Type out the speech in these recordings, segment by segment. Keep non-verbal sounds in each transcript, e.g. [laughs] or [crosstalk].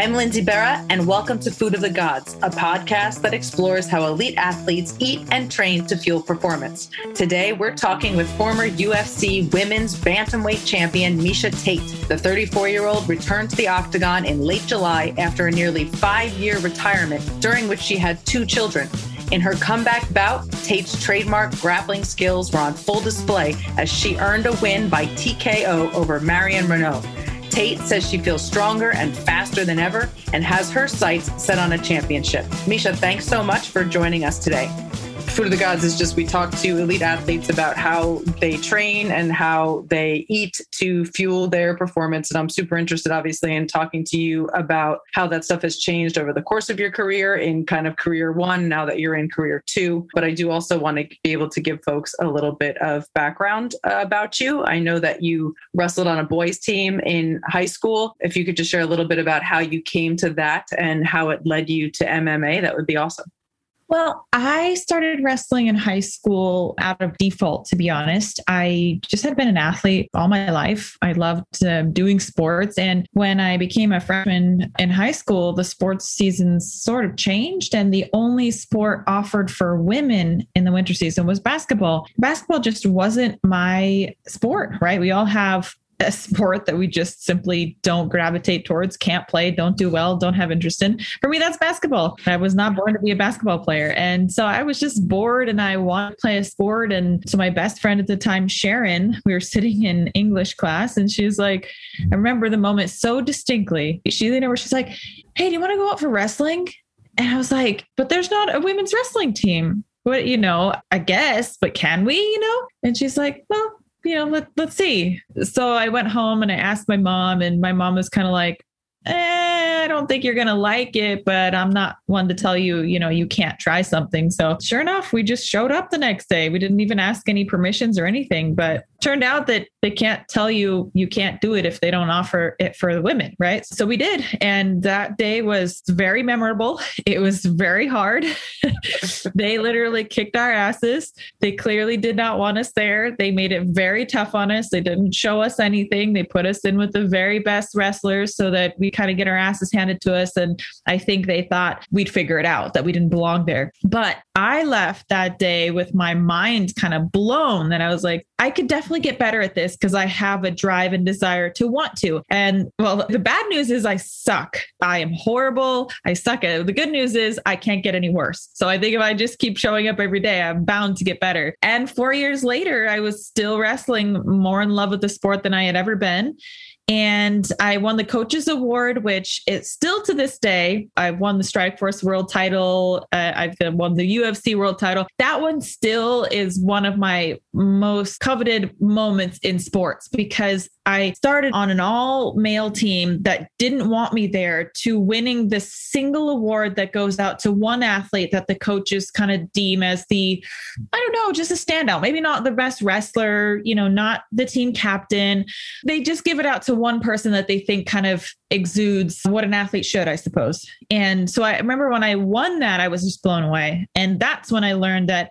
I'm Lindsay Berra, and welcome to Food of the Gods, a podcast that explores how elite athletes eat and train to fuel performance. Today, we're talking with former UFC women's bantamweight champion Miesha Tate. The 34 year old returned to the octagon in late July after a nearly five year retirement, during which she had two children. In her comeback bout, Tate's trademark grappling skills were on full display as she earned a win by TKO over Marion Reneau. Tate says she feels stronger and faster than ever and has her sights set on a championship. Miesha, thanks so much for joining us today. Food of the Gods is just we talk to elite athletes about how they train and how they eat to fuel their performance. And I'm super interested, obviously, in talking to you about how that stuff has changed over the course of your career in kind of career one, now that you're in career two. But I do also want to be able to give folks a little bit of background about you. I know that you wrestled on a boys team in high school. If you could just share a little bit about how you came to that and how it led you to MMA, that would be awesome. Well, I started wrestling in high school out of default, to be honest. I just had been an athlete all my life. I loved uh, doing sports. And when I became a freshman in high school, the sports seasons sort of changed. And the only sport offered for women in the winter season was basketball. Basketball just wasn't my sport, right? We all have a sport that we just simply don't gravitate towards, can't play, don't do well, don't have interest in. For me, that's basketball. I was not born to be a basketball player. And so I was just bored and I wanted to play a sport. And so my best friend at the time, Sharon, we were sitting in English class and she was like, I remember the moment so distinctly. She leaned over, she's like, Hey, do you want to go out for wrestling? And I was like, But there's not a women's wrestling team. What, you know, I guess, but can we, you know? And she's like, Well, you know, let, let's see. So I went home and I asked my mom, and my mom was kind of like, eh, I don't think you're going to like it, but I'm not one to tell you, you know, you can't try something. So sure enough, we just showed up the next day. We didn't even ask any permissions or anything, but turned out that they can't tell you you can't do it if they don't offer it for the women, right? So we did. And that day was very memorable. It was very hard. [laughs] they literally kicked our asses. They clearly did not want us there. They made it very tough on us. They didn't show us anything. They put us in with the very best wrestlers so that we kind of get our asses handed to us. And I think they thought we'd figure it out, that we didn't belong there. But I left that day with my mind kind of blown that I was like, I could definitely get better at this because I have a drive and desire to want to. And well, the bad news is I suck. I am horrible. I suck at it. The good news is I can't get any worse. So I think if I just keep showing up every day, I'm bound to get better. And four years later, I was still wrestling more in love with the sport than I had ever been. And I won the coaches award, which it's still to this day. I've won the Strikeforce world title. Uh, I've won the UFC world title. That one still is one of my most coveted moments in sports because I started on an all male team that didn't want me there to winning the single award that goes out to one athlete that the coaches kind of deem as the, I don't know, just a standout. Maybe not the best wrestler, you know, not the team captain. They just give it out to one person that they think kind of exudes what an athlete should, I suppose. And so I remember when I won that, I was just blown away. And that's when I learned that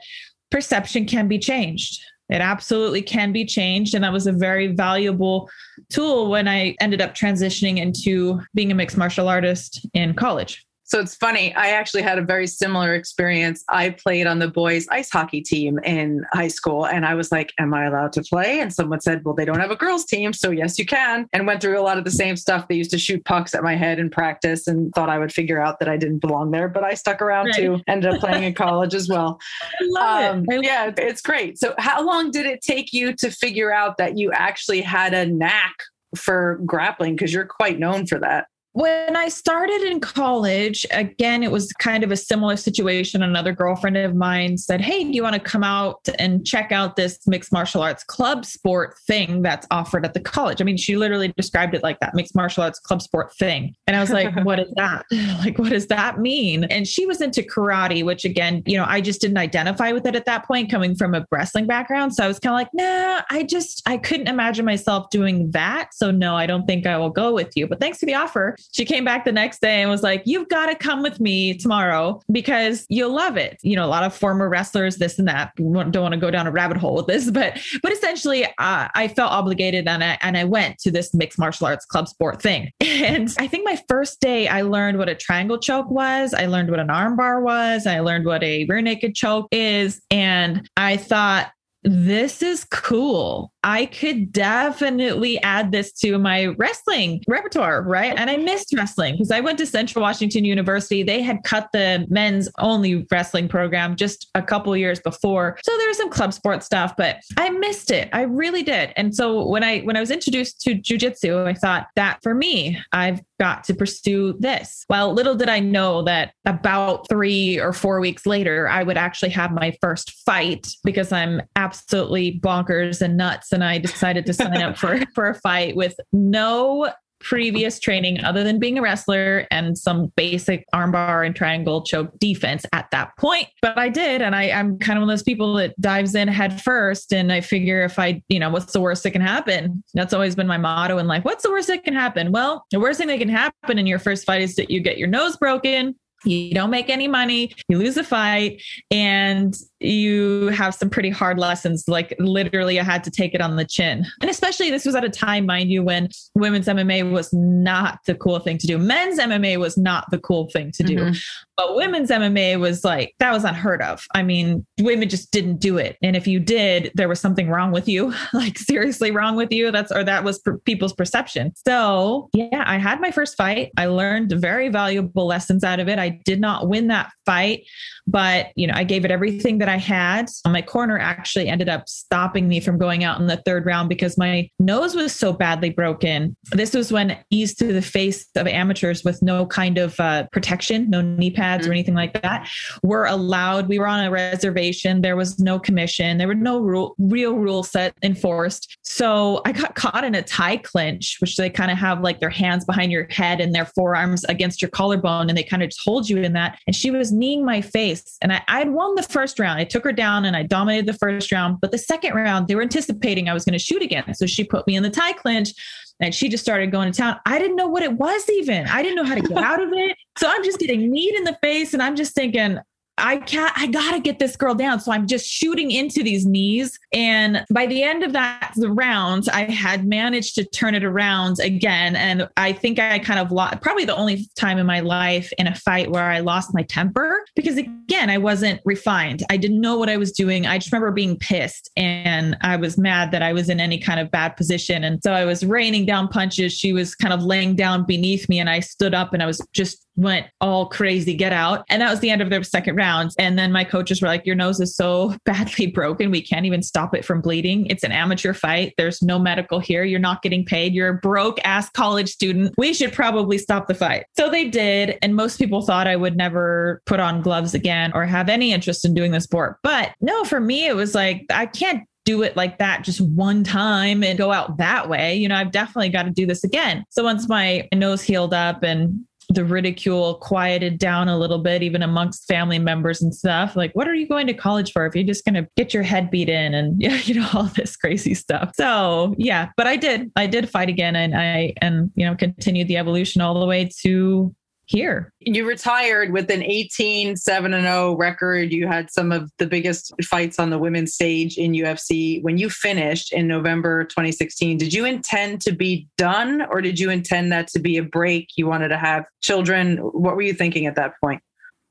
perception can be changed. It absolutely can be changed. And that was a very valuable tool when I ended up transitioning into being a mixed martial artist in college. So it's funny. I actually had a very similar experience. I played on the boys' ice hockey team in high school, and I was like, Am I allowed to play? And someone said, Well, they don't have a girls' team. So, yes, you can. And went through a lot of the same stuff. They used to shoot pucks at my head in practice and thought I would figure out that I didn't belong there, but I stuck around right. too. Ended up playing in college as well. [laughs] I love um, it. yeah, it's great. So, how long did it take you to figure out that you actually had a knack for grappling? Because you're quite known for that. When I started in college, again, it was kind of a similar situation. Another girlfriend of mine said, Hey, do you want to come out and check out this mixed martial arts club sport thing that's offered at the college? I mean, she literally described it like that mixed martial arts club sport thing. And I was like, [laughs] What is that? [laughs] like, what does that mean? And she was into karate, which again, you know, I just didn't identify with it at that point coming from a wrestling background. So I was kind of like, Nah, I just, I couldn't imagine myself doing that. So no, I don't think I will go with you. But thanks for the offer She came back the next day and was like, You've got to come with me tomorrow because you'll love it. You know, a lot of former wrestlers, this and that. Don't want to go down a rabbit hole with this, but but essentially, uh, I felt obligated and I and I went to this mixed martial arts club sport thing. [laughs] And I think my first day, I learned what a triangle choke was. I learned what an armbar was. I learned what a rear naked choke is, and I thought this is cool. I could definitely add this to my wrestling repertoire, right? And I missed wrestling because I went to Central Washington University. They had cut the men's only wrestling program just a couple years before. So there was some club sport stuff, but I missed it. I really did. And so when I when I was introduced to jujitsu, I thought that for me, I've got to pursue this. Well, little did I know that about 3 or 4 weeks later, I would actually have my first fight because I'm absolutely bonkers and nuts and I decided to sign up for [laughs] for a fight with no previous training other than being a wrestler and some basic armbar and triangle choke defense at that point. But I did. And I, am kind of one of those people that dives in head first. And I figure if I, you know, what's the worst that can happen? That's always been my motto in life. What's the worst that can happen? Well, the worst thing that can happen in your first fight is that you get your nose broken you don't make any money, you lose a fight, and you have some pretty hard lessons. Like literally, I had to take it on the chin. And especially, this was at a time, mind you, when women's MMA was not the cool thing to do. Men's MMA was not the cool thing to do. Mm-hmm. But women's MMA was like, that was unheard of. I mean, women just didn't do it. And if you did, there was something wrong with you, [laughs] like seriously wrong with you. That's, or that was per- people's perception. So, yeah, I had my first fight. I learned very valuable lessons out of it. I did not win that fight, but, you know, I gave it everything that I had. My corner actually ended up stopping me from going out in the third round because my nose was so badly broken. This was when eased to the face of amateurs with no kind of uh, protection, no knee pad ads or mm-hmm. anything like that were allowed. We were on a reservation. There was no commission. There were no rule, real rule set enforced. So I got caught in a Thai clinch, which they kind of have like their hands behind your head and their forearms against your collarbone. And they kind of just hold you in that. And she was kneeing my face. And I, I'd won the first round. I took her down and I dominated the first round. But the second round, they were anticipating I was going to shoot again. So she put me in the Thai clinch and she just started going to town. I didn't know what it was even. I didn't know how to get [laughs] out of it. So I'm just getting kneed in the face and I'm just thinking, I can't, I gotta get this girl down. So I'm just shooting into these knees. And by the end of that the round, I had managed to turn it around again. And I think I kind of lost probably the only time in my life in a fight where I lost my temper because again, I wasn't refined. I didn't know what I was doing. I just remember being pissed and I was mad that I was in any kind of bad position. And so I was raining down punches. She was kind of laying down beneath me and I stood up and I was just went all crazy, get out. And that was the end of their second round. And then my coaches were like, Your nose is so [laughs] badly broken. We can't even stop it from bleeding. It's an amateur fight. There's no medical here. You're not getting paid. You're a broke ass college student. We should probably stop the fight. So they did. And most people thought I would never put on gloves again or have any interest in doing the sport. But no, for me, it was like, I can't do it like that just one time and go out that way. You know, I've definitely got to do this again. So once my nose healed up and the ridicule quieted down a little bit, even amongst family members and stuff. Like, what are you going to college for if you're just going to get your head beat in and, [laughs] you know, all this crazy stuff? So, yeah, but I did, I did fight again and I, and, you know, continued the evolution all the way to here. You retired with an 18 7 and 0 record. You had some of the biggest fights on the women's stage in UFC. When you finished in November 2016, did you intend to be done or did you intend that to be a break? You wanted to have children. What were you thinking at that point?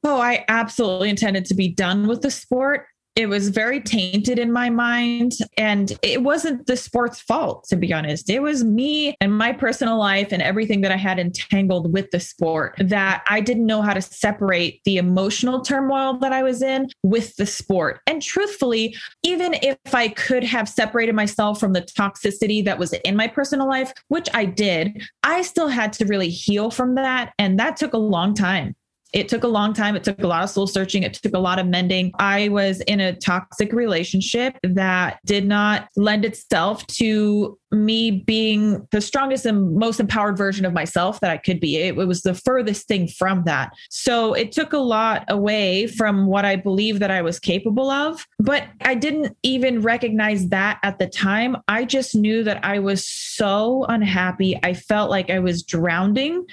Oh, I absolutely intended to be done with the sport it was very tainted in my mind. And it wasn't the sport's fault, to be honest. It was me and my personal life and everything that I had entangled with the sport that I didn't know how to separate the emotional turmoil that I was in with the sport. And truthfully, even if I could have separated myself from the toxicity that was in my personal life, which I did, I still had to really heal from that. And that took a long time It took a long time. It took a lot of soul searching. It took a lot of mending. I was in a toxic relationship that did not lend itself to me being the strongest and most empowered version of myself that I could be. It, it, was the furthest thing from that. So it took a lot away from what I believe that I was capable of. But I didn't even recognize that at the time. I just knew that I was so unhappy. I felt like I was drowning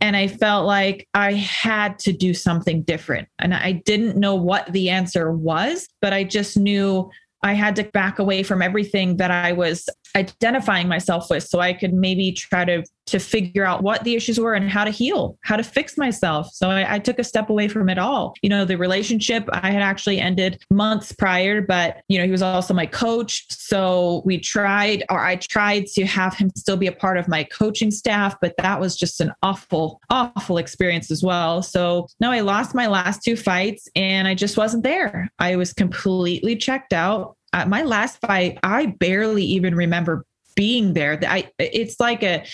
and I felt like I had to do something different. And I didn't know what the answer was, but I just knew I had to back away from everything that I was identifying myself with so I could maybe try to to figure out what the issues were and how to heal, how to fix myself. So I, I, took a step away from it all. You know, the relationship I had actually ended months prior, but you know, he was also my coach. So we tried, or I tried to have him still be a part of my coaching staff, but that was just an awful, awful experience as well. So no, I lost my last two fights and I just wasn't there. I was completely checked out uh, my last fight, I barely even remember being there. I it's like a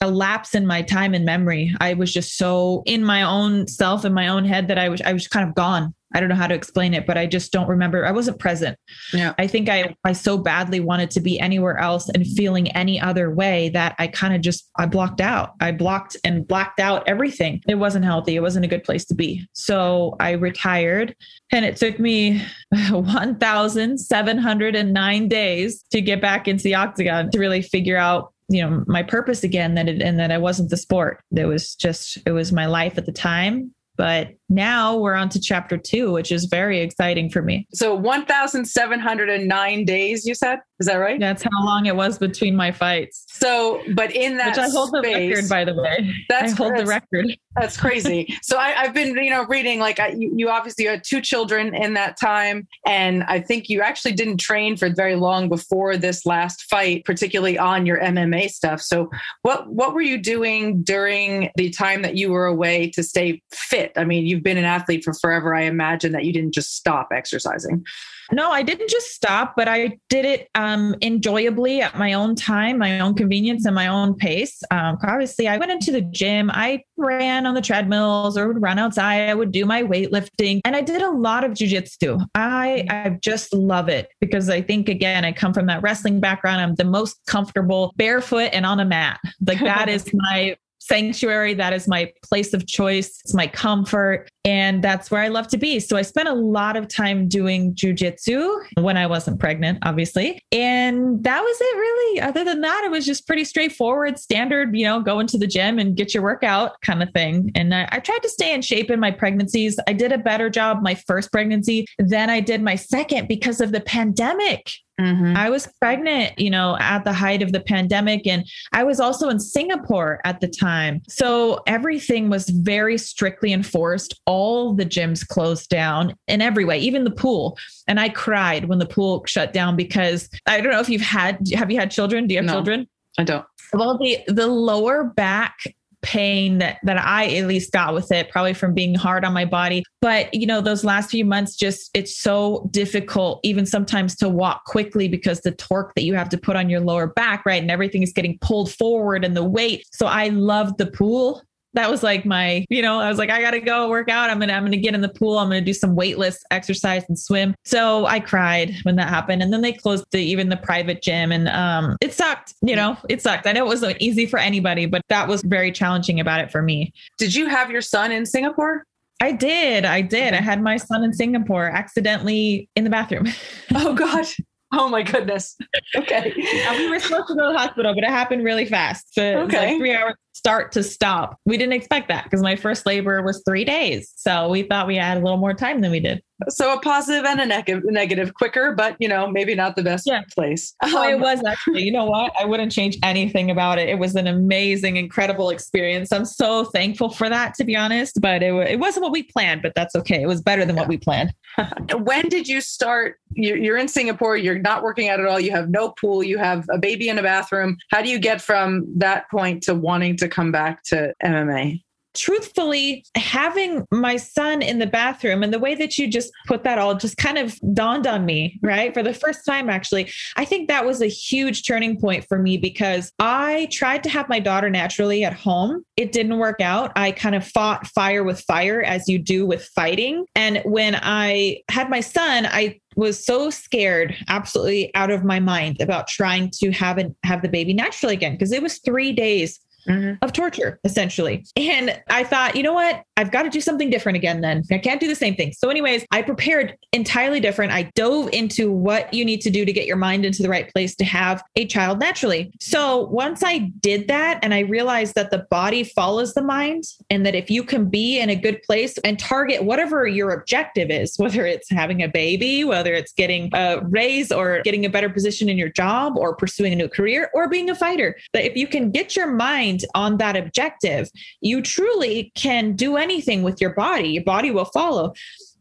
a lapse in my time and memory. I was just so in my own self in my own head that I was I was kind of gone. I don't know how to explain it, but I just don't remember. I wasn't present. Yeah. I think I I so badly wanted to be anywhere else and feeling any other way that I kind of just I blocked out. I blocked and blacked out everything. It wasn't healthy. It wasn't a good place to be. So I retired and it took me [laughs] 1709 days to get back into the octagon to really figure out you know my purpose again that it, and that I wasn't the sport. It was just it was my life at the time but now we're on to chapter two, which is very exciting for me. So 1,709 days, you said? Is that right? That's how long it was between my fights. So, but in that Which I hold space, the record, by the way. That's I hold that's, the record. That's crazy. so I, have been, you know, reading like I, you, you obviously had two children in that time, and I think you actually didn't train for very long before this last fight, particularly on your MMA stuff. So, what what were you doing during the time that you were away to stay fit? I mean, you've been an athlete for forever. I imagine that you didn't just stop exercising. No, I didn't just stop, but I did it um, enjoyably at my own time, my own convenience, and my own pace. Um, obviously, I went into the gym. I ran on the treadmills or would run outside. I would do my weightlifting, and I did a lot of jujitsu. I I just love it because I think again, I come from that wrestling background. I'm the most comfortable barefoot and on a mat. Like that [laughs] is my sanctuary. That is my place of choice. It's my comfort. And that's where I love to be. So I spent a lot of time doing jujitsu when I wasn't pregnant, obviously. And that was it really. Other than that, it was just pretty straightforward, standard, you know, go into the gym and get your workout kind of thing. And I, I tried to stay in shape in my pregnancies. I did a better job my first pregnancy than I did my second because of the pandemic. Mm-hmm. I was pregnant, you know, at the height of the pandemic. And I was also in Singapore at the time. So everything was very strictly enforced. All the gyms closed down in every way, even the pool. And I cried when the pool shut down because I don't know if you've had, have you had children? Do you have no, children? I don't. Well, the, the lower back pain that that I at least got with it, probably from being hard on my body. But you know, those last few months, just it's so difficult, even sometimes to walk quickly because the torque that you have to put on your lower back, right, and everything is getting pulled forward and the weight. So I loved the pool that was like my, you know, I was like, I gotta go work out. I'm gonna, I'm gonna get in the pool. I'm gonna do some weightless exercise and swim. So I cried when that happened. And then they closed the even the private gym and um it sucked, you know, it sucked. I know it wasn't easy for anybody, but that was very challenging about it for me. Did you have your son in Singapore? I did. I did. I had my son in Singapore accidentally in the bathroom. [laughs] Oh God. Oh my goodness. Okay. we were supposed to go to the hospital, but it happened really fast. So okay. Like three hours start to stop. We didn't expect that because my first labor was three days. So we thought we had a little more time than we did. So a positive and a negative, negative quicker, but you know, maybe not the best yeah. place. Oh, um, it was actually, you know what? I wouldn't change anything about it. It was an amazing, incredible experience. I'm so thankful for that, to be honest, but it, it wasn't what we planned, but that's okay. It was better than yeah. what we planned. [laughs] when did you start? You're in Singapore, you're not working out at all. You have no pool, you have a baby in a bathroom. How do you get from that point to wanting to come back to MMA? truthfully, having my son in the bathroom and the way that you just put that all just kind of dawned on me, right? For the first time, actually, I think that was a huge turning point for me because I tried to have my daughter naturally at home. It didn't work out. I kind of fought fire with fire as you do with fighting. And when I had my son, I was so scared, absolutely out of my mind about trying to have an, have the baby naturally again because it was 3 days mm-hmm. of torture, essentially. And I thought, you know what? I've got to do something different again then. I can't do the same thing. So, anyways, I prepared entirely different. I dove into what you need to do to get your mind into the right place to have a child naturally. So, once I did that and I realized that the body follows the mind and that if you can be in a good place and target whatever your objective is, whether it's having a baby, whether it's getting a raise or getting a better position in your job or pursuing a new career or being a fighter, that if you can get your mind on that objective, you truly can do anything anything with your body, your body will follow.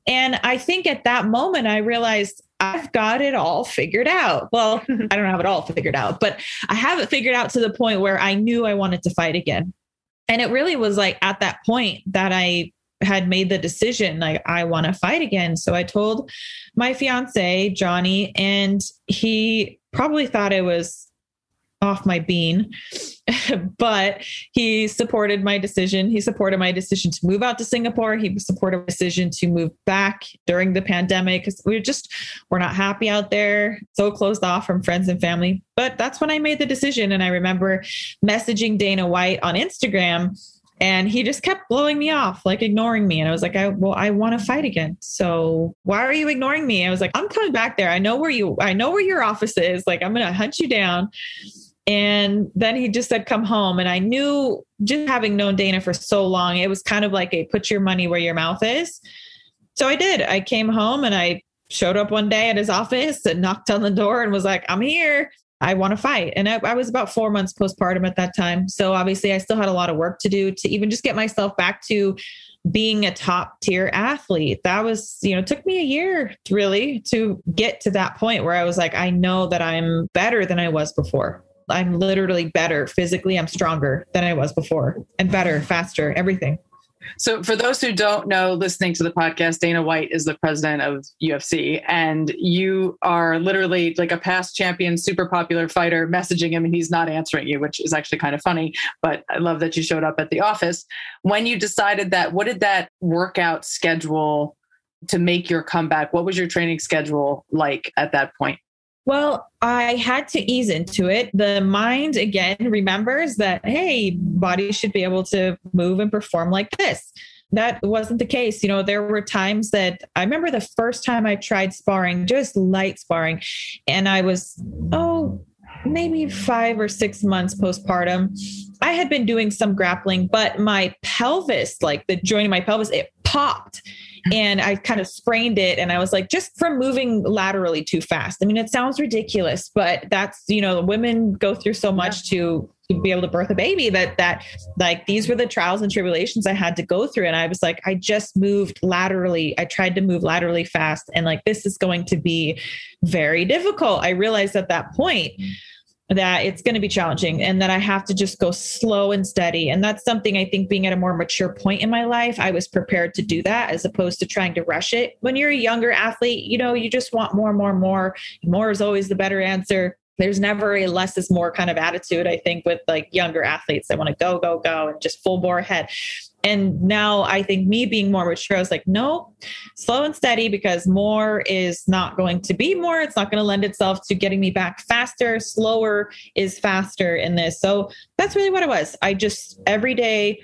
And I think at that moment, I realized I've got it all figured out. Well, [laughs] I don't have it all figured out, but I have it figured out to the point where I knew I wanted to fight again. And it really was like at that point that I had made the decision like I want to fight again. So I told my fiance, Johnny, and he probably thought it was off my bean. [laughs] but he supported my decision. He supported my decision to move out to Singapore. He supported my decision to move back during the pandemic because we are just we're not happy out there, so closed off from friends and family. But that's when I made the decision. And I remember messaging Dana White on Instagram and he just kept blowing me off like ignoring me and i was like I, well i want to fight again so why are you ignoring me i was like i'm coming back there i know where you i know where your office is like i'm gonna hunt you down and then he just said, come home. And I knew just having known Dana for so long, it was kind of like a put your money where your mouth is. So I did. I came home and I showed up one day at his office and knocked on the door and was like, I'm here. I want to fight. And I, I, was about four months postpartum at that time. So obviously, I still had a lot of work to do to even just get myself back to being a top tier athlete. That was, you know, took me a year really to get to that point where I was like, I know that I'm better than I was before. I'm literally better physically. I'm stronger than I was before and better, faster, everything. So, for those who don't know, listening to the podcast, Dana White is the president of UFC, and you are literally like a past champion, super popular fighter, messaging him, and he's not answering you, which is actually kind of funny. But I love that you showed up at the office. When you decided that, what did that workout schedule to make your comeback? What was your training schedule like at that point? Well, I had to ease into it. The mind again remembers that, hey, body should be able to move and perform like this. That wasn't the case. You know, there were times that I remember the first time I tried sparring, just light sparring, and I was, oh, maybe five or six months postpartum. I had been doing some grappling, but my pelvis, like the joint of my pelvis, it popped and I kind of sprained it. And I was like, just from moving laterally too fast. I mean, it sounds ridiculous, but that's, you know, women go through so much yeah. to to be able to birth a baby that that like these were the trials and tribulations I had to go through and I was like I just moved laterally I tried to move laterally fast and like this is going to be very difficult I realized at that point mm. That it's going to be challenging and that I have to just go slow and steady. And that's something I think being at a more mature point in my life, I was prepared to do that as opposed to trying to rush it. When you're a younger athlete, you know, you just want more, more, more. More is always the better answer. There's never a less is more kind of attitude, I think, with like younger athletes. They want to go, go, go and just full bore ahead. And now I think me being more mature, I was like, no, slow and steady because more is not going to be more. It's not going to lend itself to getting me back faster. Slower is faster in this. So that's really what it was. I just every day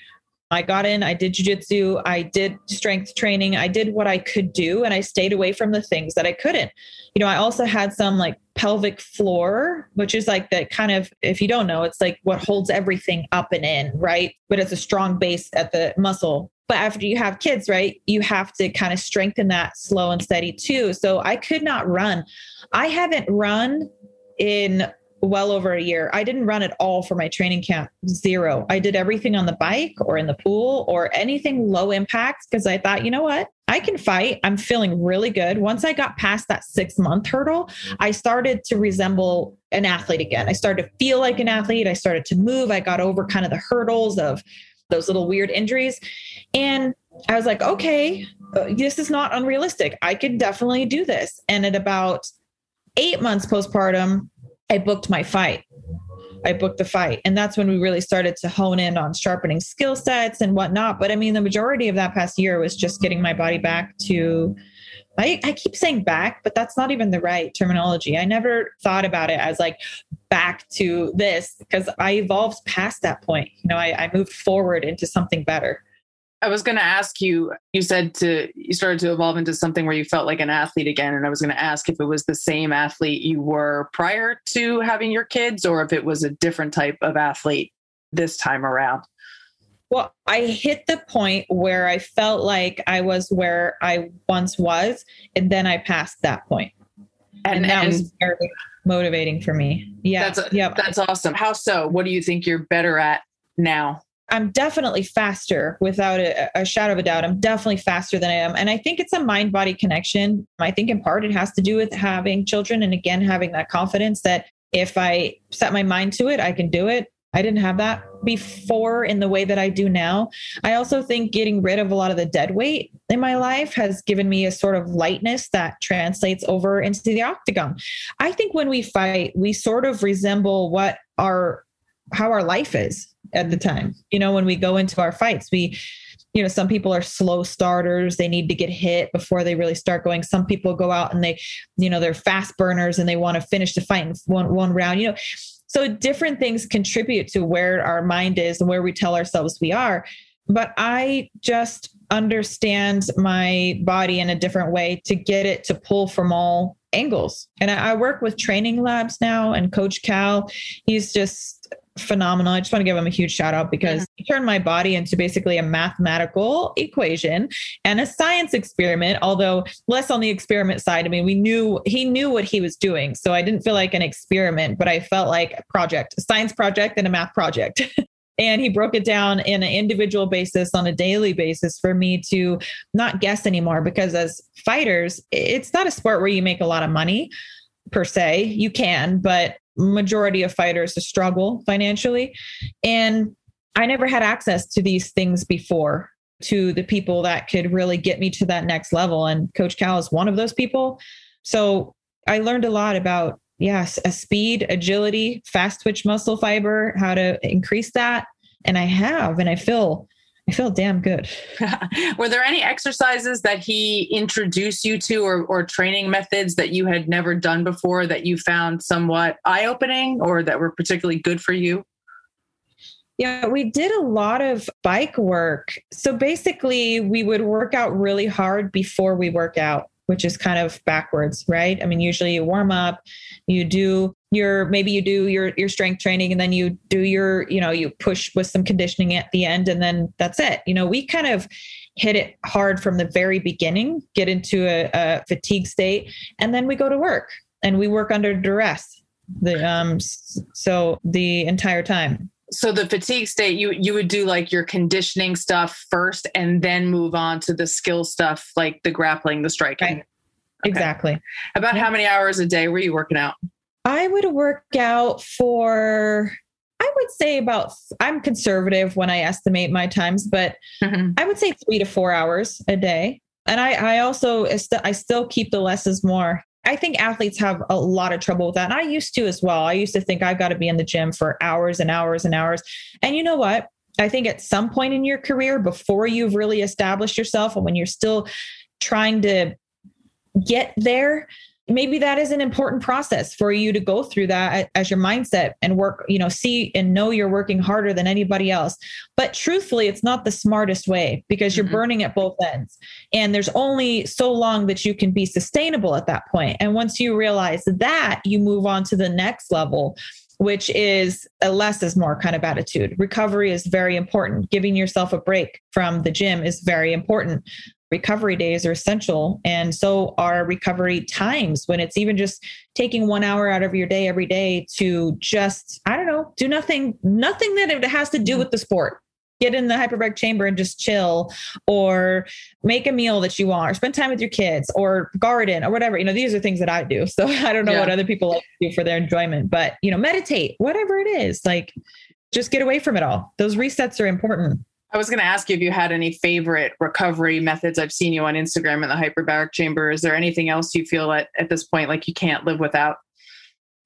I got in, I did jujitsu, I did strength training, I did what I could do, and I stayed away from the things that I couldn't. You know, I also had some like pelvic floor, which is like that kind of, if you don't know, it's like what holds everything up and in, right? But it's a strong base at the muscle. But after you have kids, right, you have to kind of strengthen that slow and steady too. So I could not run. I haven't run in well over a year. I didn't run at all for my training camp, zero. I did everything on the bike or in the pool or anything low impact because I thought, you know what? I can fight. I'm feeling really good. Once I got past that six month hurdle, I started to resemble an athlete again. I started to feel like an athlete. I started to move. I got over kind of the hurdles of those little weird injuries. And I was like, okay, uh, this is not unrealistic. I could definitely do this. And at about eight months postpartum, I booked my fight. I booked the fight. And that's when we really started to hone in on sharpening skill sets and whatnot. But I mean, the majority of that past year was just getting my body back to I, I keep saying back, but that's not even the right terminology. I never thought about it as like back to this because I evolved past that point. You know, I, I moved forward into something better. I was going to ask you, you said to, you started to evolve into something where you felt like an athlete again. And I was going to ask if it was the same athlete you were prior to having your kids or if it was a different type of athlete this time around. Well, I hit the point where I felt like I was where I once was, and then I passed that point. And, and that and was very motivating for me. Yeah. That's, yep. that's awesome. How so? What do you think you're better at now? I'm definitely faster without a, a, shadow of a doubt. I'm definitely faster than I am. And I think it's a mind body connection. I think in part it has to do with having children and again, having that confidence that if I set my mind to it, I can do it. I didn't have that before in the way that I do now. I also think getting rid of a lot of the dead weight in my life has given me a sort of lightness that translates over into the octagon. I think when we fight, we sort of resemble what our how our life is at the time. You know, when we go into our fights, we you know some people are slow starters they need to get hit before they really start going some people go out and they you know they're fast burners and they want to finish the fight in one one round you know so different things contribute to where our mind is and where we tell ourselves we are. But I just understand my body in a different way to get it to pull from all angles. And I work with training labs now, and Coach Cal, he's just phenomenal. I just want to give him a huge shout out because yeah. he turned my body into basically a mathematical equation and a science experiment, although less on the experiment side. I mean, we knew he knew what he was doing. So I didn't feel like an experiment, but I felt like a project, a science project and a math project. [laughs] and he broke it down in an individual basis on a daily basis for me to not guess anymore because as fighters it's not a sport where you make a lot of money per se you can but majority of fighters to struggle financially. And I never had access to these things before to the people that could really get me to that next level. And Coach Cal is one of those people. So I learned a lot about, yes, a speed, agility, fast twitch muscle fiber, how to increase that. And I have, and I feel I feel damn good. [laughs] Were there any exercises that he introduced you to or, or training methods that you had never done before that you found somewhat eye opening or that were particularly good for you? Yeah, we did a lot of bike work. So basically, we would work out really hard before we work out which is kind of backwards, right? I mean, usually you warm up, you do your maybe you do your your strength training and then you do your, you know, you push with some conditioning at the end and then that's it. You know, we kind of hit it hard from the very beginning, get into a, a fatigue state, and then we go to work and we work under duress. The um so the entire time so the fatigue state you you would do like your conditioning stuff first and then move on to the skill stuff like the grappling the striking right. Okay. exactly about how many hours a day were you working out i would work out for i would say about i'm conservative when i estimate my times but mm-hmm. i would say three to four hours a day and i i also i still keep the less is more I think athletes have a lot of trouble with that. And I used to as well. I used to think I've got to be in the gym for hours and hours and hours. And you know what? I think at some point in your career, before you've really established yourself and when you're still trying to get there, maybe that is an important process for you to go through that as your mindset and work you know see and know you're working harder than anybody else but truthfully it's not the smartest way because you're mm-hmm. burning at both ends and there's only so long that you can be sustainable at that point and once you realize that you move on to the next level which is a less is more kind of attitude. Recovery is very important. Giving yourself a break from the gym is very important recovery days are essential. And so are recovery times when it's even just taking one hour out of your day every day to just, I don't know, do nothing, nothing that it has to do with the sport. Get in the hyperbaric chamber and just chill, or make a meal that you want, or spend time with your kids, or garden, or whatever. You know, these are things that I do. [laughs] So I don't know yeah. what other people like do for their enjoyment, but you know, meditate, whatever it is, like just get away from it all. Those resets are important. I was going to ask you if you had any favorite recovery methods. I've seen you on Instagram in the hyperbaric chamber. Is there anything else you feel at, at this point like you can't live without?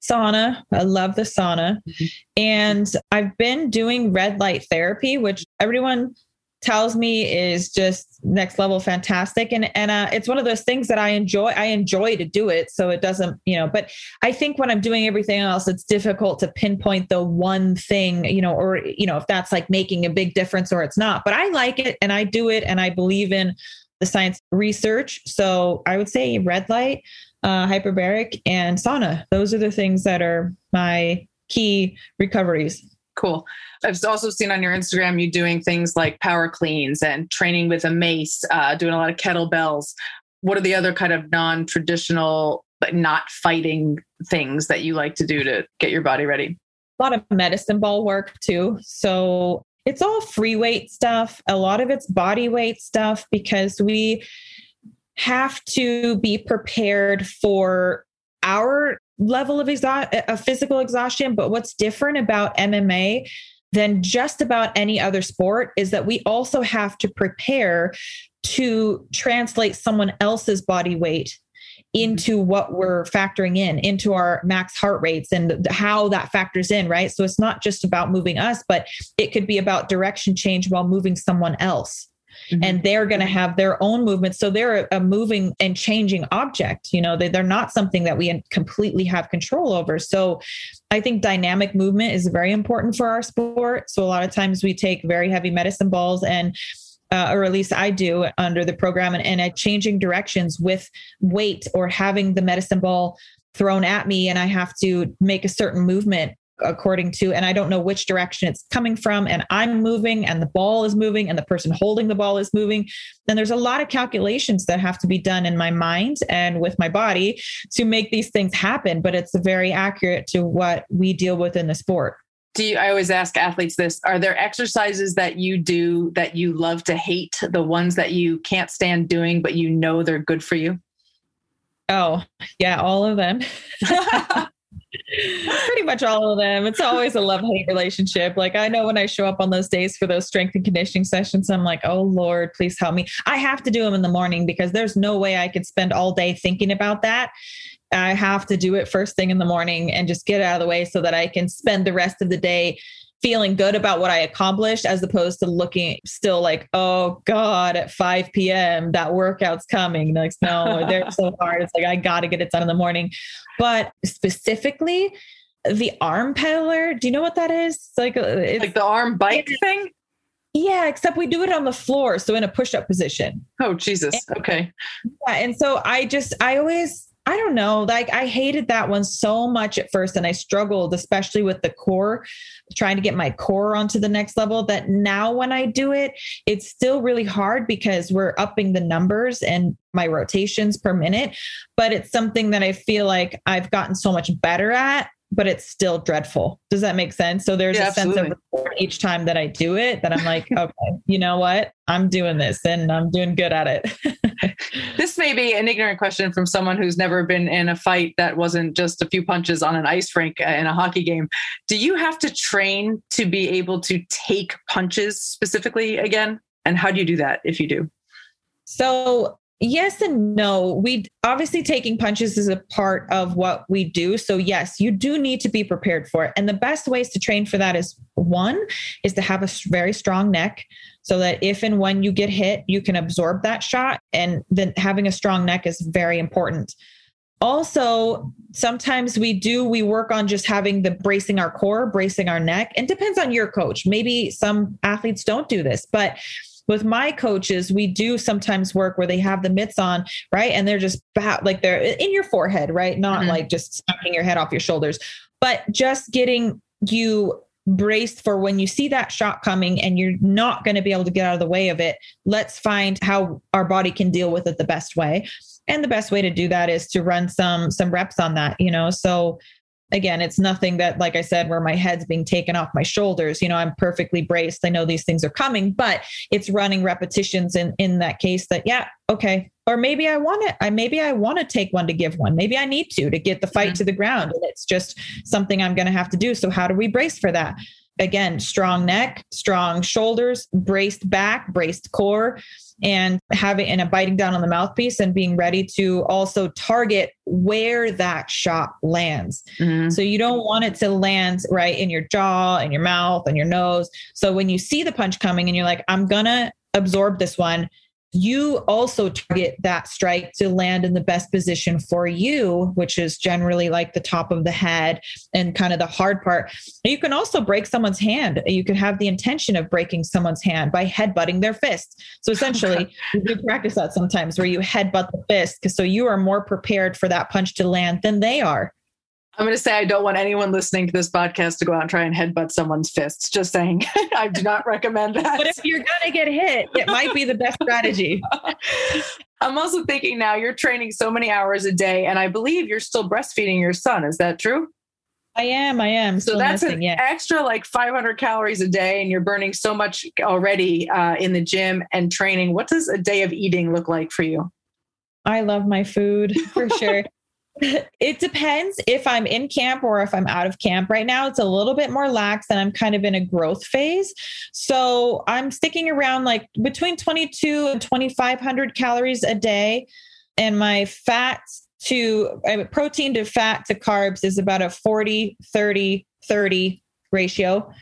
Sauna. I love the sauna. Mm-hmm. And I've been doing red light therapy, which everyone tells me is just next level fantastic. And and uh, it's one of those things that i enjoy i enjoy to do it. So it doesn't you know but i think when i'm doing everything else it's difficult to pinpoint the one thing you know or you know if that's like making a big difference or it's not. But i like it and i do it and i believe in the science research. So i would say red light uh, hyperbaric and sauna. Those are the things that are my key recoveries Cool. I've also seen on your Instagram you doing things like power cleans and training with a mace, uh, doing a lot of kettlebells. What are the other kind of non traditional, but not fighting things that you like to do to get your body ready? A lot of medicine ball work too. So it's all free weight stuff. A lot of it's body weight stuff because we have to be prepared for our level of, exo- of physical exhaustion. But what's different about MMA than just about any other sport is that we also have to prepare to translate someone else's body weight mm-hmm. into what we're factoring in into our max heart rates and how that factors in right so it's not just about moving us but it could be about direction change while moving someone else mm-hmm. and they're going to have their own movements. So they're a moving and changing object. You know, they, they're not something that we completely have control over. So I think dynamic movement is very important for our sport. So a lot of times we take very heavy medicine balls and uh, or at least I do under the program, and, and at changing directions with weight or having the medicine ball thrown at me, and I have to make a certain movement according to and i don't know which direction it's coming from and i'm moving and the ball is moving and the person holding the ball is moving. Then there's a lot of calculations that have to be done in my mind and with my body to make these things happen but it's very accurate to what we deal with in the sport. Do you, I always ask athletes this are there exercises that you do that you love to hate the ones that you can't stand doing but you know they're good for you? Oh yeah all of them [laughs] [laughs] Pretty much all of them. It's always a love hate relationship. Like I know when I show up on those days for those strength and conditioning sessions, I'm like, oh Lord, please help me. I have to do them in the morning because there's no way I could spend all day thinking about that. I have to do it first thing in the morning and just get out of the way so that I can spend the rest of the day feeling good about what I accomplished as opposed to looking still like, oh God, at 5 p.m. that workout's coming. Like, no, [laughs] they're so hard. It's like I gotta get it done in the morning. But specifically, the arm pedaler, do you know what that is? It's like uh, it's, like the arm bike thing? Yeah, except we do it on the floor. So in a push-up position. Oh Jesus. Okay. Yeah. And so I just I always I don't know. Like I hated that one so much at first, and I struggled, especially with the core, trying to get my core onto the next level. That now when I do it, it's still really hard because we're upping the numbers and my rotations per minute. But it's something that I feel like I've gotten so much better at but it's still dreadful. Does that make sense? So there's yeah, a sense of each time that I do it that I'm like, [laughs] okay, you know what? I'm doing this and I'm doing good at it. [laughs] this may be an ignorant question from someone who's never been in a fight that wasn't just a few punches on an ice rink in a hockey game. Do you have to train to be able to take punches specifically again? And how do you do that if you do? So Yes and no. We obviously taking punches is a part of what we do. So yes, you do need to be prepared for it. And the best ways to train for that is one is to have a very strong neck so that if and when you get hit, you can absorb that shot and then having a strong neck is very important. Also, sometimes we do we work on just having the bracing our core, bracing our neck. And depends on your coach. Maybe some athletes don't do this, but with my coaches, we do sometimes work where they have the mitts on, right? And they're just like they're in your forehead, right? Not mm-hmm. like just smacking your head off your shoulders, but just getting you braced for when you see that shot coming and you're not going to be able to get out of the way of it. Let's find how our body can deal with it the best way. And the best way to do that is to run some some reps on that, you know. So again, it's nothing that, like I said, where my head's being taken off my shoulders. You know, I'm perfectly braced. I know these things are coming, but it's running repetitions in in that case that, yeah, okay. Or maybe I want it. I maybe I want to take one to give one. Maybe I need to to get the fight mm-hmm. to the ground. And it's just something I'm gonna have to do. So how do we brace for that? again, strong neck, strong shoulders, braced back, braced core, and having and a biting down on the mouthpiece and being ready to also target where that shot lands. Mm-hmm. So you don't want it to land right in your jaw and your mouth and your nose. So when you see the punch coming and you're like, I'm gonna absorb this one, you also target that strike to land in the best position for you, which is generally like the top of the head and kind of the hard part. You can also break someone's hand. You can have the intention of breaking someone's hand by headbutting their fist. So essentially, [laughs] you do practice that sometimes where you headbutt the fist so you are more prepared for that punch to land than they are. I'm going to say I don't want anyone listening to this podcast to go out and try and headbutt someone's fists. Just saying, [laughs] I do not recommend that. But if you're going to get hit, it might be the best strategy. [laughs] I'm also thinking now you're training so many hours a day, and I believe you're still breastfeeding your son. Is that true? I am. I am. So that's an yeah. extra like 500 calories a day, and you're burning so much already uh, in the gym and training. What does a day of eating look like for you? I love my food for sure. [laughs] it depends if I'm in camp or if I'm out of camp. Right now, it's a little bit more lax and I'm kind of in a growth phase. So I'm sticking around like between 22 and 2,500 calories a day. And my fat to protein to fat to carbs is about a 40, 30, 30 ratio.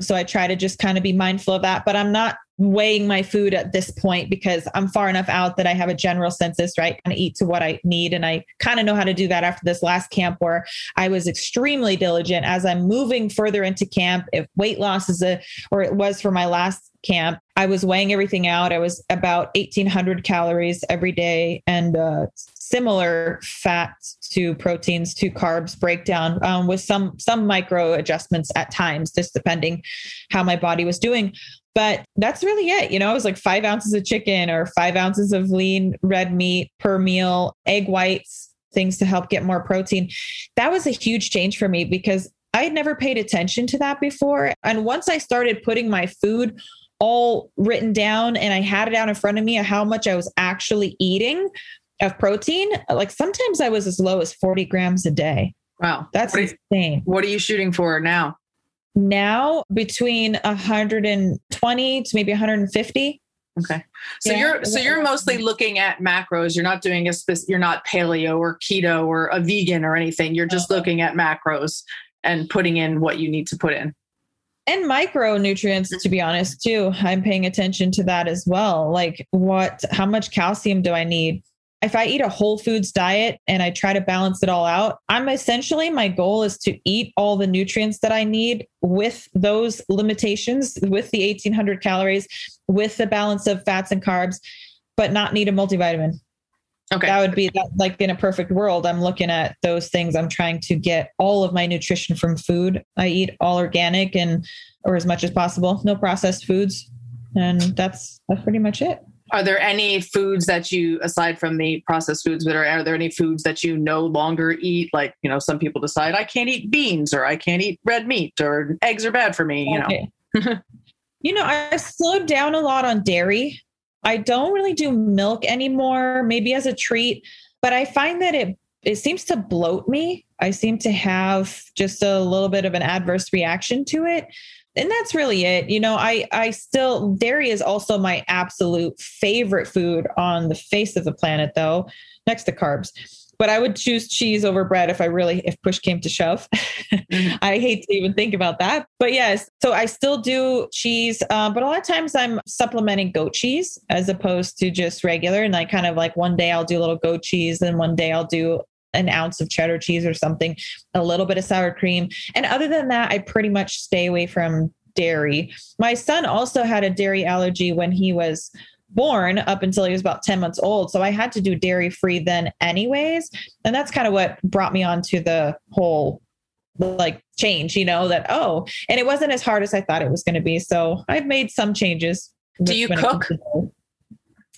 So I try to just kind of be mindful of that, but I'm not weighing my food at this point because I'm far enough out that I have a general census, right? And eat to what I need. And I kind of know how to do that after this last camp where I was extremely diligent as I'm moving further into camp. If weight loss is a, or it was for my last camp, I was weighing everything out. I was about 1800 calories every day and uh, similar fats to proteins to carbs breakdown um, with some some micro adjustments at times, just depending how my body was doing. But that's really it. You know, it was like five ounces of chicken or five ounces of lean red meat per meal, egg whites, things to help get more protein. That was a huge change for me because I had never paid attention to that before. And once I started putting my food all written down and I had it out in front of me of how much I was actually eating of protein, like sometimes I was as low as 40 grams a day. Wow. That's what insane. You, what are you shooting for now? Now between 120 to maybe 150 okay. So yeah. you're so you're mostly mm-hmm. looking at macros. You're not doing a specific you're not paleo or keto or a vegan or anything. You're just looking at macros and putting in what you need to put in. And micronutrients to be honest too. I'm paying attention to that as well. Like what how much calcium do i need if I eat a whole foods diet and I try to balance it all out, I'm essentially my goal is to eat all the nutrients that I need with those limitations, with the 1800 calories, with the balance of fats and carbs, but not need a multivitamin. Okay. That would be that, like in a perfect world. I'm looking at those things. I'm trying to get all of my nutrition from food. I eat all organic and or as much as possible, no processed foods. And that's that's pretty much it. Are there any foods that you, aside from the processed foods, that are, are there any foods that you no longer eat? Like, you know, some people decide I can't eat beans or I can't eat red meat or eggs are bad for me, you okay. know. [laughs] you know, I've slowed down a lot on dairy. I don't really do milk anymore, maybe as a treat, but I find that it it seems to bloat me. I seem to have just a little bit of an adverse reaction to it. And that's really it. You know i i still dairy is also my absolute favorite food on the face of the planet though next to carbs. But i would choose cheese over bread if i really if push came to shove. Mm-hmm. [laughs] i hate to even think about that. But yes so i still do cheese uh, but a lot of times i'm supplementing goat cheese as opposed to just regular. And i kind of like one day i'll do a little goat cheese and one day i'll do an ounce of cheddar cheese or something, a little bit of sour cream. And other than that, I pretty much stay away from dairy. My son also had a dairy allergy when he was born up until he was about 10 months old. So I had to do dairy free then, anyways. And that's kind of what brought me onto the whole like change, you know, that, oh, and it wasn't as hard as I thought it was going to be. So I've made some changes. Do you cook?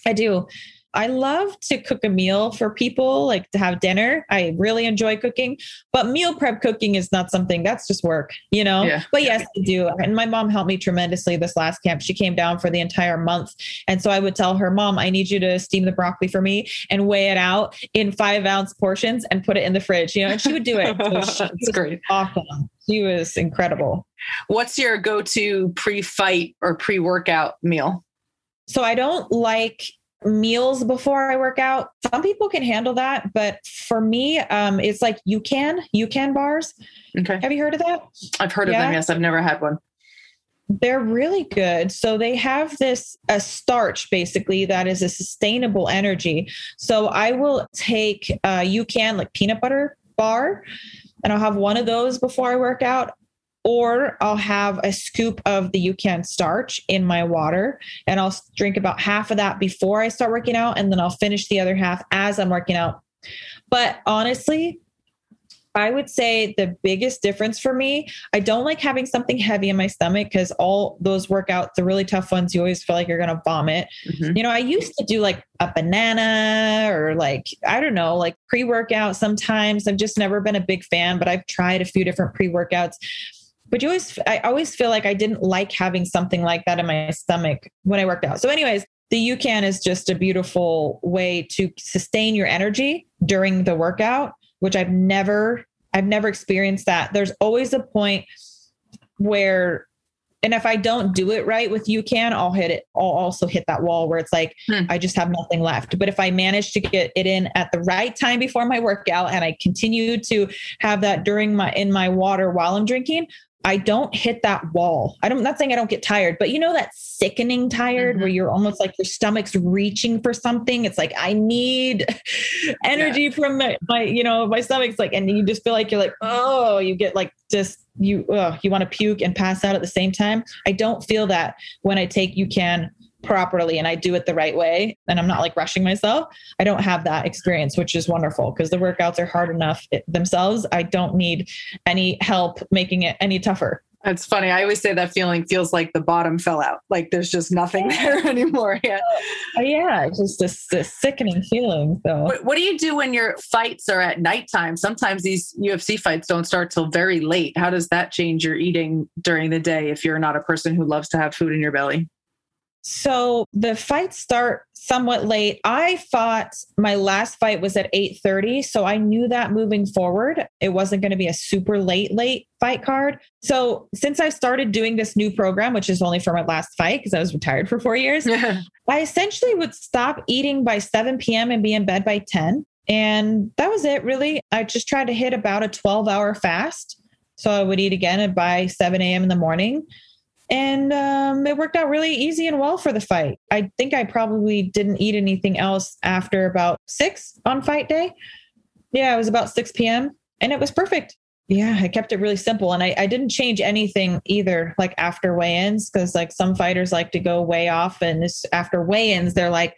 I do. I love to cook a meal for people, like to have dinner. I really enjoy cooking, but meal prep cooking is not something that's just work, you know? Yeah. But yes, I do. And my mom helped me tremendously this last camp. She came down for the entire month. And so I would tell her, Mom, I need you to steam the broccoli for me and weigh it out in five ounce portions and put it in the fridge, you know? And she would do it. So [laughs] that's great. Awesome. She was incredible. What's your go to pre fight or pre workout meal? So I don't like meals before I work out. Some people can handle that, but for me, um, it's like UCAN, you can bars. Okay. Have you heard of that? I've heard yeah. of them. Yes, I've never had one. They're really good. So they have this a starch basically that is a sustainable energy. So I will take uh can like peanut butter bar and I'll have one of those before I work out or I'll have a scoop of the UCAN starch in my water and I'll drink about half of that before I start working out and then I'll finish the other half as I'm working out. But honestly, I would say the biggest difference for me, I don't like having something heavy in my stomach because all those workouts, the really tough ones, you always feel like you're going to vomit. Mm-hmm. You know, I used to do like a banana or like, I don't know, like pre workout sometimes. I've just never been a big fan, but I've tried a few different pre workouts but you always i always feel like i didn't like having something like that in my stomach when i worked out so anyways the UCAN is just a beautiful way to sustain your energy during the workout which i've never i've never experienced that there's always a point where and if I don't do it right with UCAN, I'll hit it. I'll also hit that wall where it's like hmm. I just have nothing left. But if I manage to get it in at the right time before my workout, and I continue to have that during my in my water while I'm drinking, I don't hit that wall. I don't, not saying I don't get tired, but you know, that sickening tired mm-hmm. where you're almost like your stomach's reaching for something. It's like, I need [laughs] energy yeah. from my, my, you know, my stomach's like, and you just feel like you're like, oh, you get like just, you, uh, you want to puke and pass out at the same time. I don't feel that when I take UCAN properly and I do it the right way and I'm not like rushing myself, I don't have that experience, which is wonderful because the workouts are hard enough themselves. I don't need any help making it any tougher. It's funny. I always say that feeling feels like the bottom fell out. Like there's just nothing there [laughs] anymore. Yeah. Uh, yeah. It's just this, this sickening feeling. So what, what, do you do when your fights are at nighttime? Sometimes these UFC fights don't start till very late. How does that change your eating during the day if you're not a person who loves to have food in your belly? So the fights start somewhat late. I thought my last fight was at 8:30, so I knew that moving forward, it wasn't going to be a super late late fight card. So since I started doing this new program, which is only for my last fight because I was retired for 4 years, [laughs] I essentially would stop eating by 7 p.m. and be in bed by 10. And that was it really. I just tried to hit about a 12-hour fast. So I would eat again by 7 a.m. in the morning and um, it worked out really easy and well for the fight. I think I probably didn't eat anything else after about six on fight day. Yeah, it was about 6 p.m. and it was perfect. Yeah, I kept it really simple and I, I didn't change anything either, like after weigh ins, because like some fighters like to go way off and this, after weigh ins, they're like,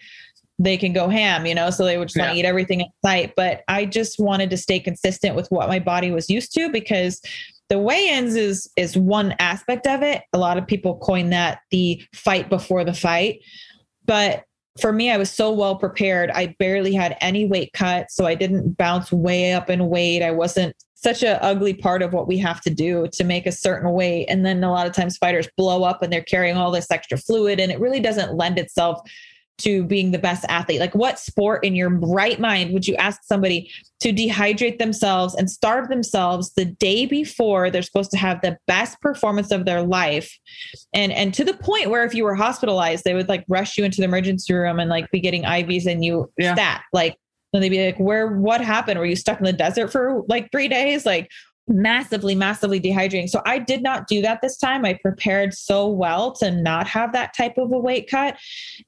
they can go ham, you know, so they would just yeah. want to eat everything in sight. But I just wanted to stay consistent with what my body was used to because the weigh-ins is is one aspect of it. A lot of people coin that the fight before the fight. But for me i was so well prepared. I barely had any weight cut so i didn't bounce way up in weight. I wasn't such an ugly part of what we have to do to make a certain weight. And then a lot of times fighters blow up and they're carrying all this extra fluid and it really doesn't lend itself to being the best athlete? Like, what sport in your right mind would you ask somebody to dehydrate themselves and starve themselves the day before they're supposed to have the best performance of their life? And and to the point where if you were hospitalized, they would like rush you into the emergency room and like be getting IVs and you yeah. stat. Like, and they'd be like, "Where? What happened? Were you stuck in the desert for like three days? Like, massively, massively dehydrating. So I did not do that this time. I prepared so well to not have that type of a weight cut.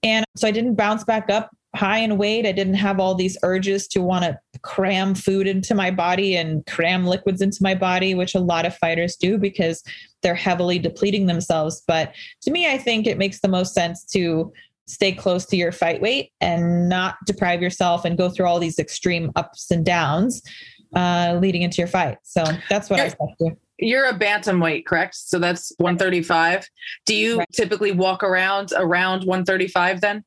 And so I didn't bounce back up high in weight. I didn't have all these urges to want to cram food into my body and cram liquids into my body, which a lot of fighters do because they're heavily depleting themselves. But to me, I think it makes the most sense to stay close to your fight weight and not deprive yourself and go through all these extreme ups and downs uh, leading into your fight. So that's what you're, I to. You're a bantamweight, correct? So that's 135. Do you right. typically walk around around 135 then?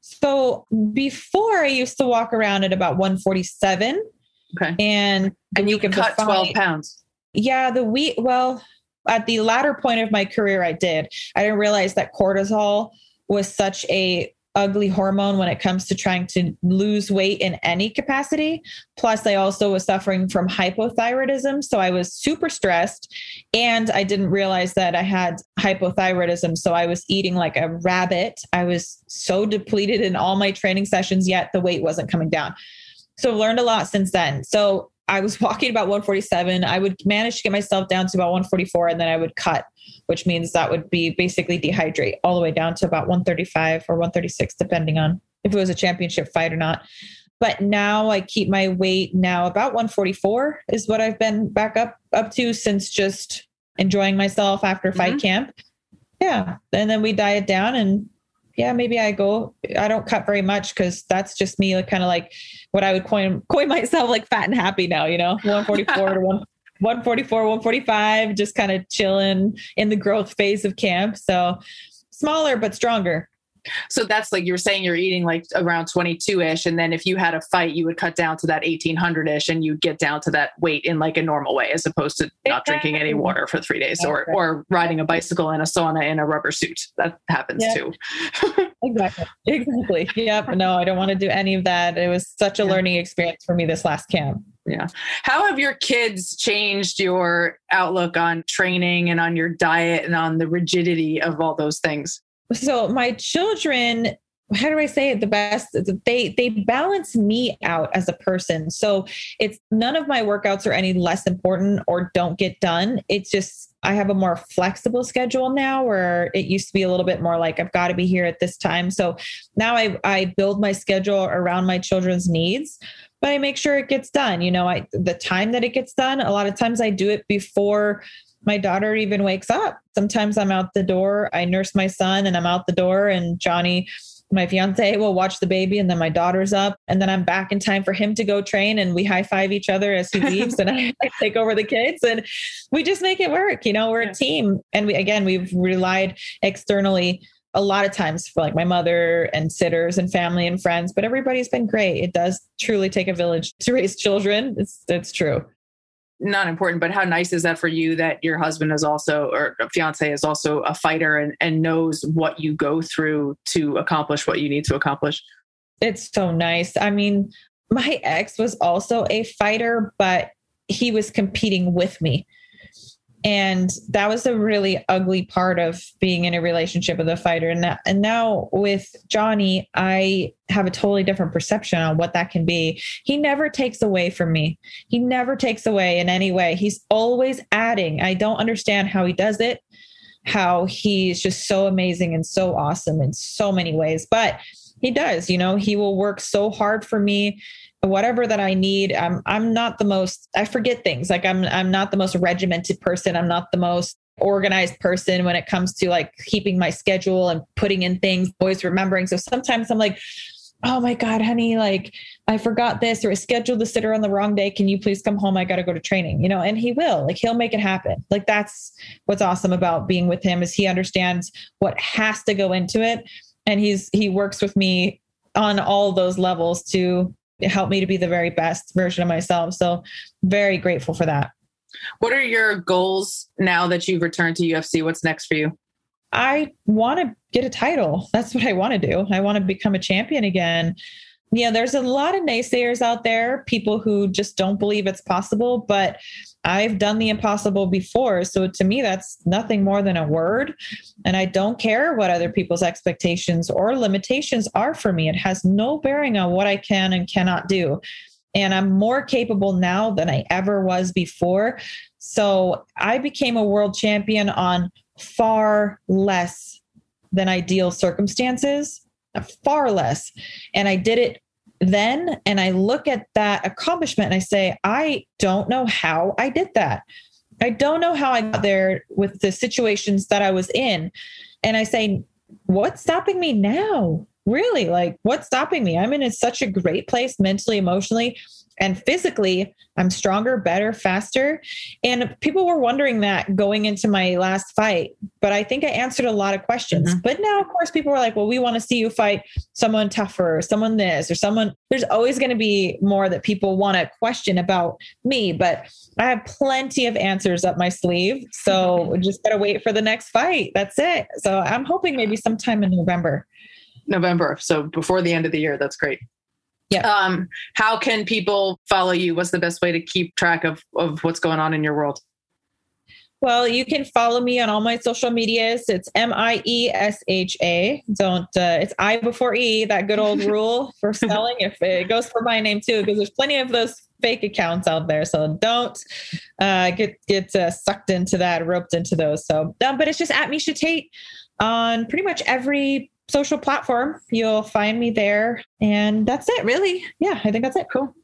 So before I used to walk around at about 147. Okay. And and you can cut 12 pounds. Yeah, the week well, at the latter point of my career I did. I didn't realize that cortisol was such a ugly hormone when it comes to trying to lose weight in any capacity. Plus, I also was suffering from hypothyroidism. So I was super stressed and I didn't realize that I had hypothyroidism. So I was eating like a rabbit. I was so depleted in all my training sessions, yet the weight wasn't coming down. So I've learned a lot since then. So I was [laughs] walking about 147. I would manage to get myself down to about 144 and then I would cut which means that would be basically dehydrate all the way down to about 135 or 136, depending on if it was a championship fight or not. But now I keep my weight now about 144 is what I've been back up up to since just enjoying myself after fight mm-hmm. camp. Yeah. And then we diet down and yeah, maybe I go, I don't cut very much because that's just me, like, kind of like what I would coin, coin myself like fat and happy now, you know, [laughs] 144 to one, 144, 145, just kind of chilling in the growth phase of camp. So smaller but stronger. So that's like you were saying you're eating like around 22 ish. And then if you had a fight, you would cut down to that 1800 ish and you'd get down to that weight in like a normal way as opposed to not drinking any water for three days or, or riding a bicycle in a sauna in a rubber suit. That happens yep. too. [laughs] exactly. Exactly. Yep. No, I don't want to do any of that. It was such a yeah. learning experience for me this last camp. Yeah. How have your kids changed your outlook on training and on your diet and on the rigidity of all those things? So my children how do I say it the best? They they balance me out as a person. So it's none of my workouts are any less important or don't get done. It's just I have a more flexible schedule now where it used to be a little bit more like I've got to be here at this time. So now I I build my schedule around my children's needs but I make sure it gets done. You know, I the time that it gets done, a lot of times I do it before my daughter even wakes up. Sometimes I'm out the door, I nurse my son and I'm out the door and Johnny my fiance will watch the baby and then my daughter's up and then I'm back in time for him to go train and we high five each other as he leaves and I, [laughs] take over the kids and we just make it work. You know, we're a team. And we, again, we've relied externally a lot of times for like my mother and sitters and family and friends, but everybody's been great. It does truly take a village to raise children. It's it's true. Not important, but how nice is that for you that your husband is also or fiance is also a fighter and, and knows what you go through to accomplish what you need to accomplish? It's so nice. I mean, my ex was also a fighter, but he was competing with me. And that was a really ugly part of being in a relationship with a fighter. And, that, and now with Johnny, I have a totally different perception on what that can be. He never takes away from me. He never takes away in any way. He's always adding. I don't understand how he does it, how he's just so amazing and so awesome in so many ways. But he does, you know, he will work so hard for me whatever that I need. I'm I'm not the most I forget things. Like I'm I'm not the most regimented person. I'm not the most organized person when it comes to like keeping my schedule and putting in things, always remembering. So sometimes I'm like, oh my God, honey, like I forgot this or I scheduled the sitter on the wrong day. Can you please come home? I got to go to training, you know, and he will, like, he'll make it happen. Like, that's what's awesome about being with him is he understands what has to go into it. And he's, he works with me on all those levels to it helped me to be the very best version of myself. So very grateful for that. What are your goals now that you've returned to UFC? What's next for you? I want to get a title. That's what I want to do. I want to become a champion again. Yeah, there's a lot of naysayers out there, people who just don't believe it's possible, but I've done the impossible before. So to me, that's nothing more than a word. And I don't care what other people's expectations or limitations are for me. It has no bearing on what I can and cannot do. And I'm more capable now than I ever was before. So I became a world champion on far less than ideal circumstances, far less. And I did it then and I look at that accomplishment and I say, I don't know how I did that. I don't know how I got there with the situations that I was in. And I say, what's stopping me now? Really? Like, what's stopping me? I'm in such a great place mentally, emotionally. And physically I'm stronger, better, faster. And people were wondering that going into my last fight, but I think I answered a lot of questions. Mm-hmm. But now, of course, people were like, well, we want to see you fight someone tougher, someone this, or someone. There's always going to be more that people want to question about me, but I have plenty of answers up my sleeve. So just got to wait for the next fight. That's it. So I'm hoping maybe sometime in November. November. So before the end of the year. That's great. Yeah. Um, how can people follow you? What's the best way to keep track of, of what's going on in your world? Well, you can follow me on all my social medias. It's M I E S H A. Don't, uh, it's I before E, that good old [laughs] rule for spelling. If it goes for my name too, because there's plenty of those fake accounts out there. So don't uh, get, get uh, sucked into that, roped into those. So, um, but it's just at Miesha Tate on pretty much every social platform. You'll find me there. And that's it, really. Yeah, I think that's it. Cool.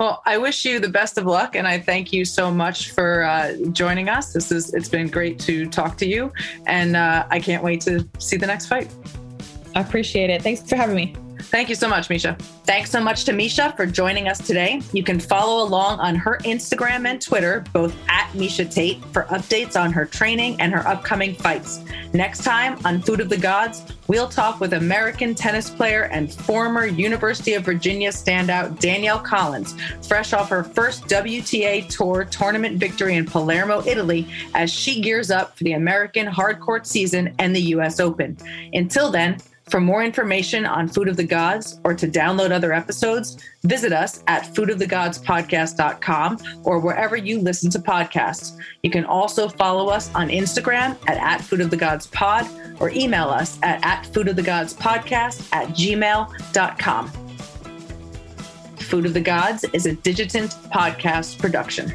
Well, I wish you the best of luck, and I thank you so much for uh, joining us. This is it's been great to talk to you, and uh, I can't wait to see the next fight. I appreciate it. Thanks for having me. Thank you so much, Miesha. Thanks so much to Miesha for joining us today. You can follow along on her Instagram and Twitter, both at Miesha Tate, for updates on her training and her upcoming fights. Next time on Food of the Gods, we'll talk with American tennis player and former University of Virginia standout Danielle Collins, fresh off her first WTA Tour tournament victory in Palermo, Italy, as she gears up for the American hardcourt season and the U.S. Open. Until then, for more information on Food of the Gods or to download other episodes, visit us at foodofthegodspodcast.com or wherever you listen to podcasts. You can also follow us on Instagram at, at Food of the Gods Pod or email us at, at Food of the Gods Podcast at gmail.com. Food of the Gods is a Digitant podcast production.